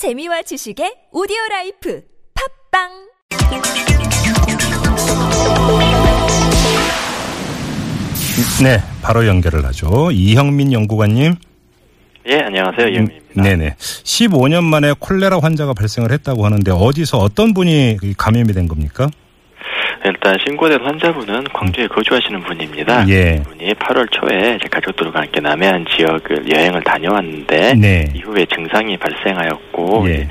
재미와 지식의 오디오 라이프 팟빵 네, 바로 연결을 하죠. 이형민 연구관님. 예, 안녕하세요. 이영민입니다. 네네. 15년 만에 콜레라 환자가 발생을 했다고 하는데 어디서 어떤 분이 감염이 된 겁니까? 일단 신고된 환자분은 광주에 거주하시는 분입니다. 예. 이분이 8월 초에 가족들과 함께 남해안 지역을 여행을 다녀왔는데 네. 이후에 증상이 발생하였고 예. 예,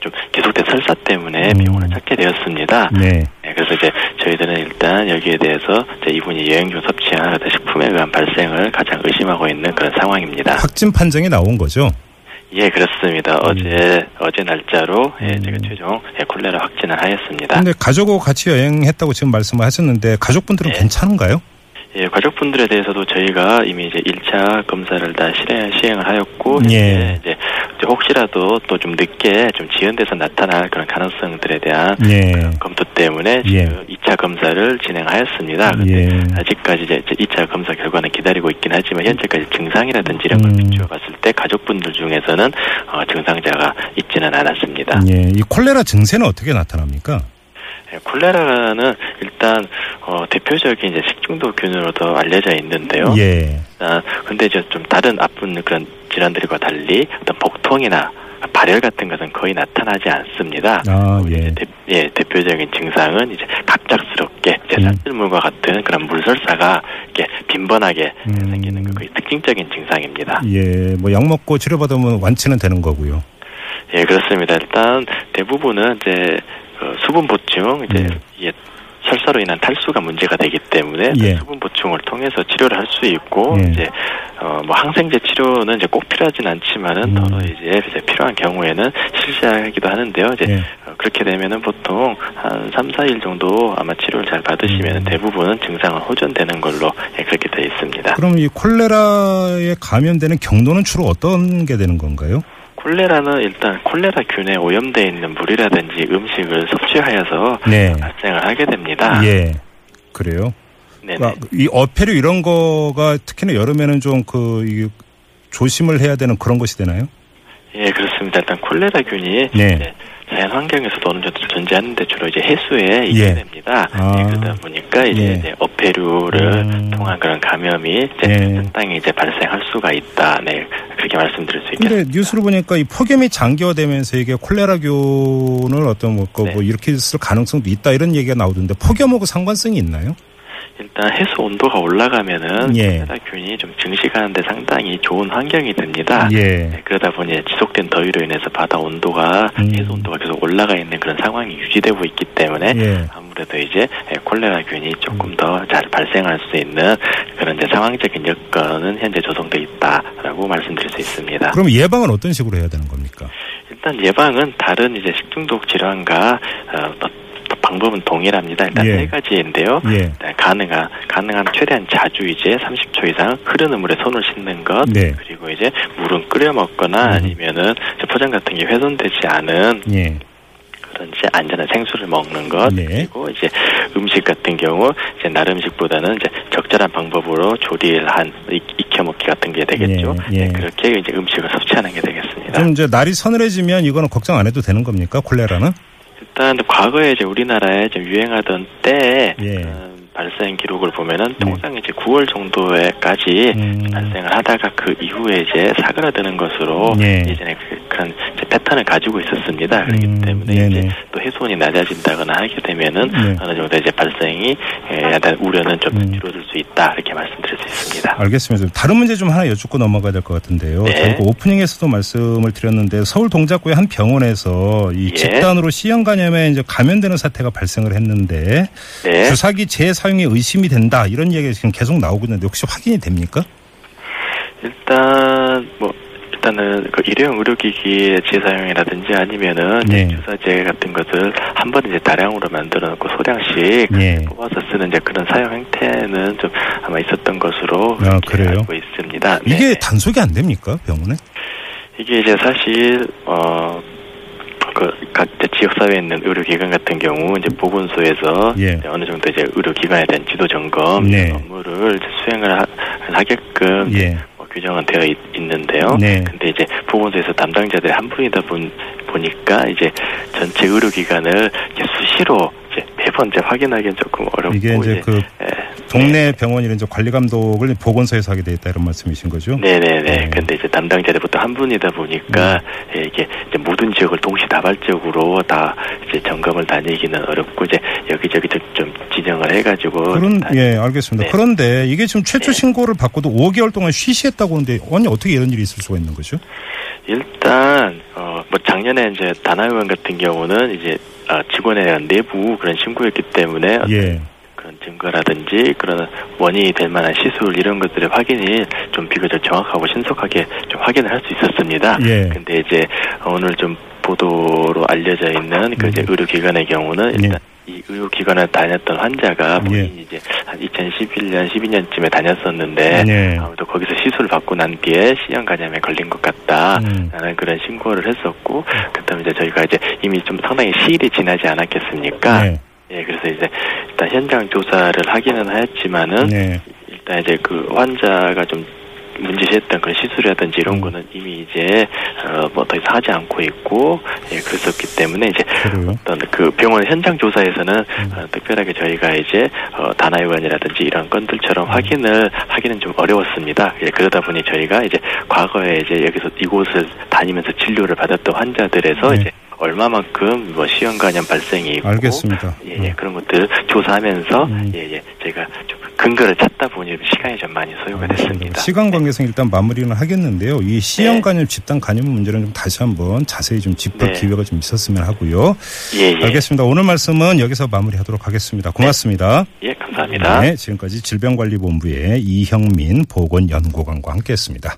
좀 계속된 설사 때문에 음. 병원을 찾게 되었습니다. 네. 예, 그래서 이제 저희들은 일단 여기에 대해서 이제 이분이 여행 중 섭취한 식품에 의한 발생을 가장 의심하고 있는 그런 상황입니다. 확진 판정이 나온 거죠? 예, 그렇습니다. 어제 어제 날짜로 예, 음. 제가 최종 예, 콜레라 확진을 하였습니다. 근데 가족하고 같이 여행했다고 지금 말씀을 하셨는데 가족분들은 네. 괜찮은가요? 예, 가족분들에 대해서도 저희가 이미 이제 1차 검사를 다 실행, 시행을 하였고, 예. 이제, 이제 이제 혹시라도 또 좀 늦게 좀 지연돼서 나타날 그런 가능성들에 대한 예. 검토 때문에 지금 2차 검사를 진행하였습니다. 근데 예. 아직까지 이제 2차 검사 결과는 기다리고 있긴 하지만 현재까지 증상이라든지 이런 걸 음. 비추어 봤을 때 가족분들 중에서는 어, 증상자가 있지는 않았습니다. 예. 이 콜레라 증세는 어떻게 나타납니까? 예, 콜레라는 일단 어, 대표적인 이제 식중독균으로도 알려져 있는데요. 예. 아, 근데 이제 좀 다른 아픈 그런 질환들과 달리 어떤 복통이나 발열 같은 것은 거의 나타나지 않습니다. 아, 이제 예. 대, 예, 대표적인 증상은 이제 갑작스럽게 이제 음. 같은 그런 물설사가 이렇게 빈번하게 음. 생기는 거 거의 특징적인 증상입니다. 예. 뭐 약 먹고 치료받으면 완치는 되는 거고요. 예, 그렇습니다. 일단 대부분은 이제 그 수분 보충 이제 네. 이게 설사로 인한 탈수가 문제가 되기 때문에 예. 수분 보충을 통해서 치료를 할 수 있고 예. 이제 어 뭐 항생제 치료는 이제 꼭 필요하진 않지만은 음. 더러 이제 이제 필요한 경우에는 실시하기도 하는데요. 이제 예. 어, 그렇게 되면은 보통 한 3, 4일 정도 아마 치료를 잘 받으시면 음. 대부분은 증상은 호전되는 걸로 예, 그렇게 되어 있습니다. 그럼 이 콜레라에 감염되는 경로는 주로 어떤 게 되는 건가요? 콜레라는 일단 콜레라균에 오염되어 있는 물이라든지 음식을 섭취하여서 네. 발생을 하게 됩니다. 예. 그래요? 그러니까 이 어패류 이런 거가 특히나 여름에는 좀그 조심을 해야 되는 그런 것이 되나요? 예, 그렇습니다. 일단 콜레라균이 네. 자연 환경에서도 어느 정도 존재하는데 주로 이제 해수에 예. 됩니다. 아. 예, 그러다 보니까 이제, 예. 이제 어패류를 음. 통한 그런 감염이 이제 예. 상당히 이제 발생할 수가 있다. 네, 그렇게 말씀드릴 수 근데 있겠습니다. 뉴스를 보니까 이 폭염이 장기화되면서 이게 콜레라균을 어떤 뭐, 그 네. 뭐 일으킬 가능성도 있다 이런 얘기가 나오던데 폭염하고 상관성이 있나요? 일단 해수 온도가 올라가면은 예. 콜레라균이 좀 증식하는데 상당히 좋은 환경이 됩니다. 예. 네, 그러다 보니 지속된 더위로 인해서 바다 온도가 음. 해수 온도가 계속 올라가 있는 그런 상황이 유지되고 있기 때문에 예. 아무래도 이제 콜레라균이 조금 더 잘 발생할 수 있는 그런 이제 상황적인 여건은 현재 조성돼 있다라고 말씀드릴 수 있습니다. 그럼 예방은 어떤 식으로 해야 되는 겁니까? 일단 예방은 다른 이제 식중독 질환과 어, 방법은 동일합니다. 일단 예. 세 가지인데요. 예. 일단 가능한 가능한 최대한 자주 이제 30초 이상 흐르는 물에 손을 씻는 것 네. 그리고 이제 물은 끓여 먹거나 음. 아니면은 포장 같은 게 훼손되지 않은 예. 이제 안전한 생수를 먹는 것 네. 그리고 이제 음식 같은 경우 이제 날 음식보다는 이제 적절한 방법으로 조리를 한 익, 익혀 먹기 같은 게 되겠죠. 예, 예. 네, 그렇게 이제 음식을 섭취하는 게 되겠습니다. 좀 이제 날이 서늘해지면 이거는 걱정 안 해도 되는 겁니까? 콜레라는? 일단 과거에 이제 우리나라에 좀 유행하던 때에 예. 음, 발생 기록을 보면은 통상 이제 9월 정도에까지 음. 발생을 하다가 그 이후에 이제 사그라드는 것으로 예. 예전에 그, 그런 패턴을 가지고 있었습니다. 그렇기 음, 때문에 네네. 이제 또 해수온이 낮아진다거나 하게 되면은 네. 어느 정도 이제 발생이 에, 약간 우려는 좀 음. 줄어들 수 있다 이렇게 말씀드릴 수 있습니다. 알겠습니다. 다른 문제 좀 하나 여쭙고 넘어가야 될 것 같은데요. 네. 저희가 오프닝에서도 말씀을 드렸는데 서울 동작구의 한 병원에서 이 예. 집단으로 C형 간염에 이제 감염되는 사태가 발생을 했는데 네. 주사기 재사용에 의심이 된다 이런 얘기가 지금 계속 나오고 있는데 혹시 확인이 됩니까? 일단 뭐 일단은 그 일회용 의료기기의 재사용이라든지 아니면은 네. 주사제 같은 것을 한 번 이제 다량으로 만들어 놓고 소량씩 예. 뽑아서 쓰는 이제 그런 사용 행태는 좀 아마 있었던 것으로 아, 그래요? 알고 있습니다. 이게 네. 단속이 안 됩니까 병원에? 이게 이제 사실 어. 그 각 지역 사회에 있는 의료기관 같은 경우 이제 보건소에서 예. 이제 어느 정도 이제 의료기관에 대한 지도 점검 네. 업무를 수행을 하, 하게끔 예. 뭐 규정은 되어 있, 는데요 네. 근데 이제 보건소에서 담당자들이 한 분이다 본, 보니까 이제 전체 의료 기관을 이제 수시로 이제 매번 이제 확인하기는 조금 어렵고 이게 이제 그 예, 동네 병원 이런 이제 관리 감독을 보건소에서 하게 돼 있다 이런 말씀이신 거죠? 네네네. 네. 근데 이제 담당자들이 보통 한 분이다 보니까 예, 이게 이제 모든 지역을 동시다발적으로 다 이제 점검을 다니기는 어렵고 이제 여기저기 좀, 좀 지정을 해가지고 그런 예 알겠습니다. 네. 그런데 이게 지금 최초 네. 신고를 받고도 5개월 동안 쉬쉬했다고 하는데 아니 어떻게 이런 일이 있을 수가 있는 거죠? 일단 어 뭐 작년에 이제 다나의원 같은 경우는 이제 아, 직원에 대한 내부 그런 신고였기 때문에 예. 그런 증거라든지 그런 원인이 될 만한 시술 이런 것들의 확인이 좀 비교적 정확하고 신속하게 좀 확인을 할 수 있었습니다. 예. 근데 이제 오늘 좀 보도로 알려져 있는 그 이제 음. 의료기관의 경우는 일단 이 의료기관을 다녔던 환자가 예. 본인이 이제 한 2011년, 12년쯤에 다녔었는데 네. 아무래도 거기서 시술을 받고 난 뒤에 C형 간염에 걸린 것 같다라는 음. 그런 신고를 했었고 그다음에 이제 저희가 이제 이미 좀 상당히 시일이 지나지 않았겠습니까? 네. 예, 그래서 이제 일단 현장 조사를 하기는 하였지만은 네. 일단 이제 그 환자가 좀 문제시했던 그런 시술이라든지 이런 음. 거는 이미 이제 어뭐 더 이상 하지 않고 있고 예 그랬었기 때문에 이제 그래요. 어떤 그 병원 현장 조사에서는 음. 어, 특별하게 저희가 이제 어, 다나의원이라든지 이런 음. 건들처럼 확인을 하기는 좀 어려웠습니다. 예, 그러다 보니 저희가 이제 과거에 이제 여기서 이곳을 다니면서 진료를 받았던 환자들에서 네. 이제 얼마만큼 뭐 시형 간염 발생이 있고 알겠습니다. 예, 음. 예, 그런 것들 조사하면서 음. 예, 예, 제가 좀 근거를 찾다 보니 시간이 좀 많이 소요가 됐습니다. 시간 관계상 일단 마무리는 하겠는데요. 이 시형 네. 간염, 집단 간염 문제는 좀 다시 한번 자세히 좀 짚을 네. 기회가 좀 있었으면 하고요. 예, 예. 알겠습니다. 오늘 말씀은 여기서 마무리하도록 하겠습니다. 고맙습니다. 예, 감사합니다. 네, 지금까지 질병관리본부의 이형민 보건연구관과 함께했습니다.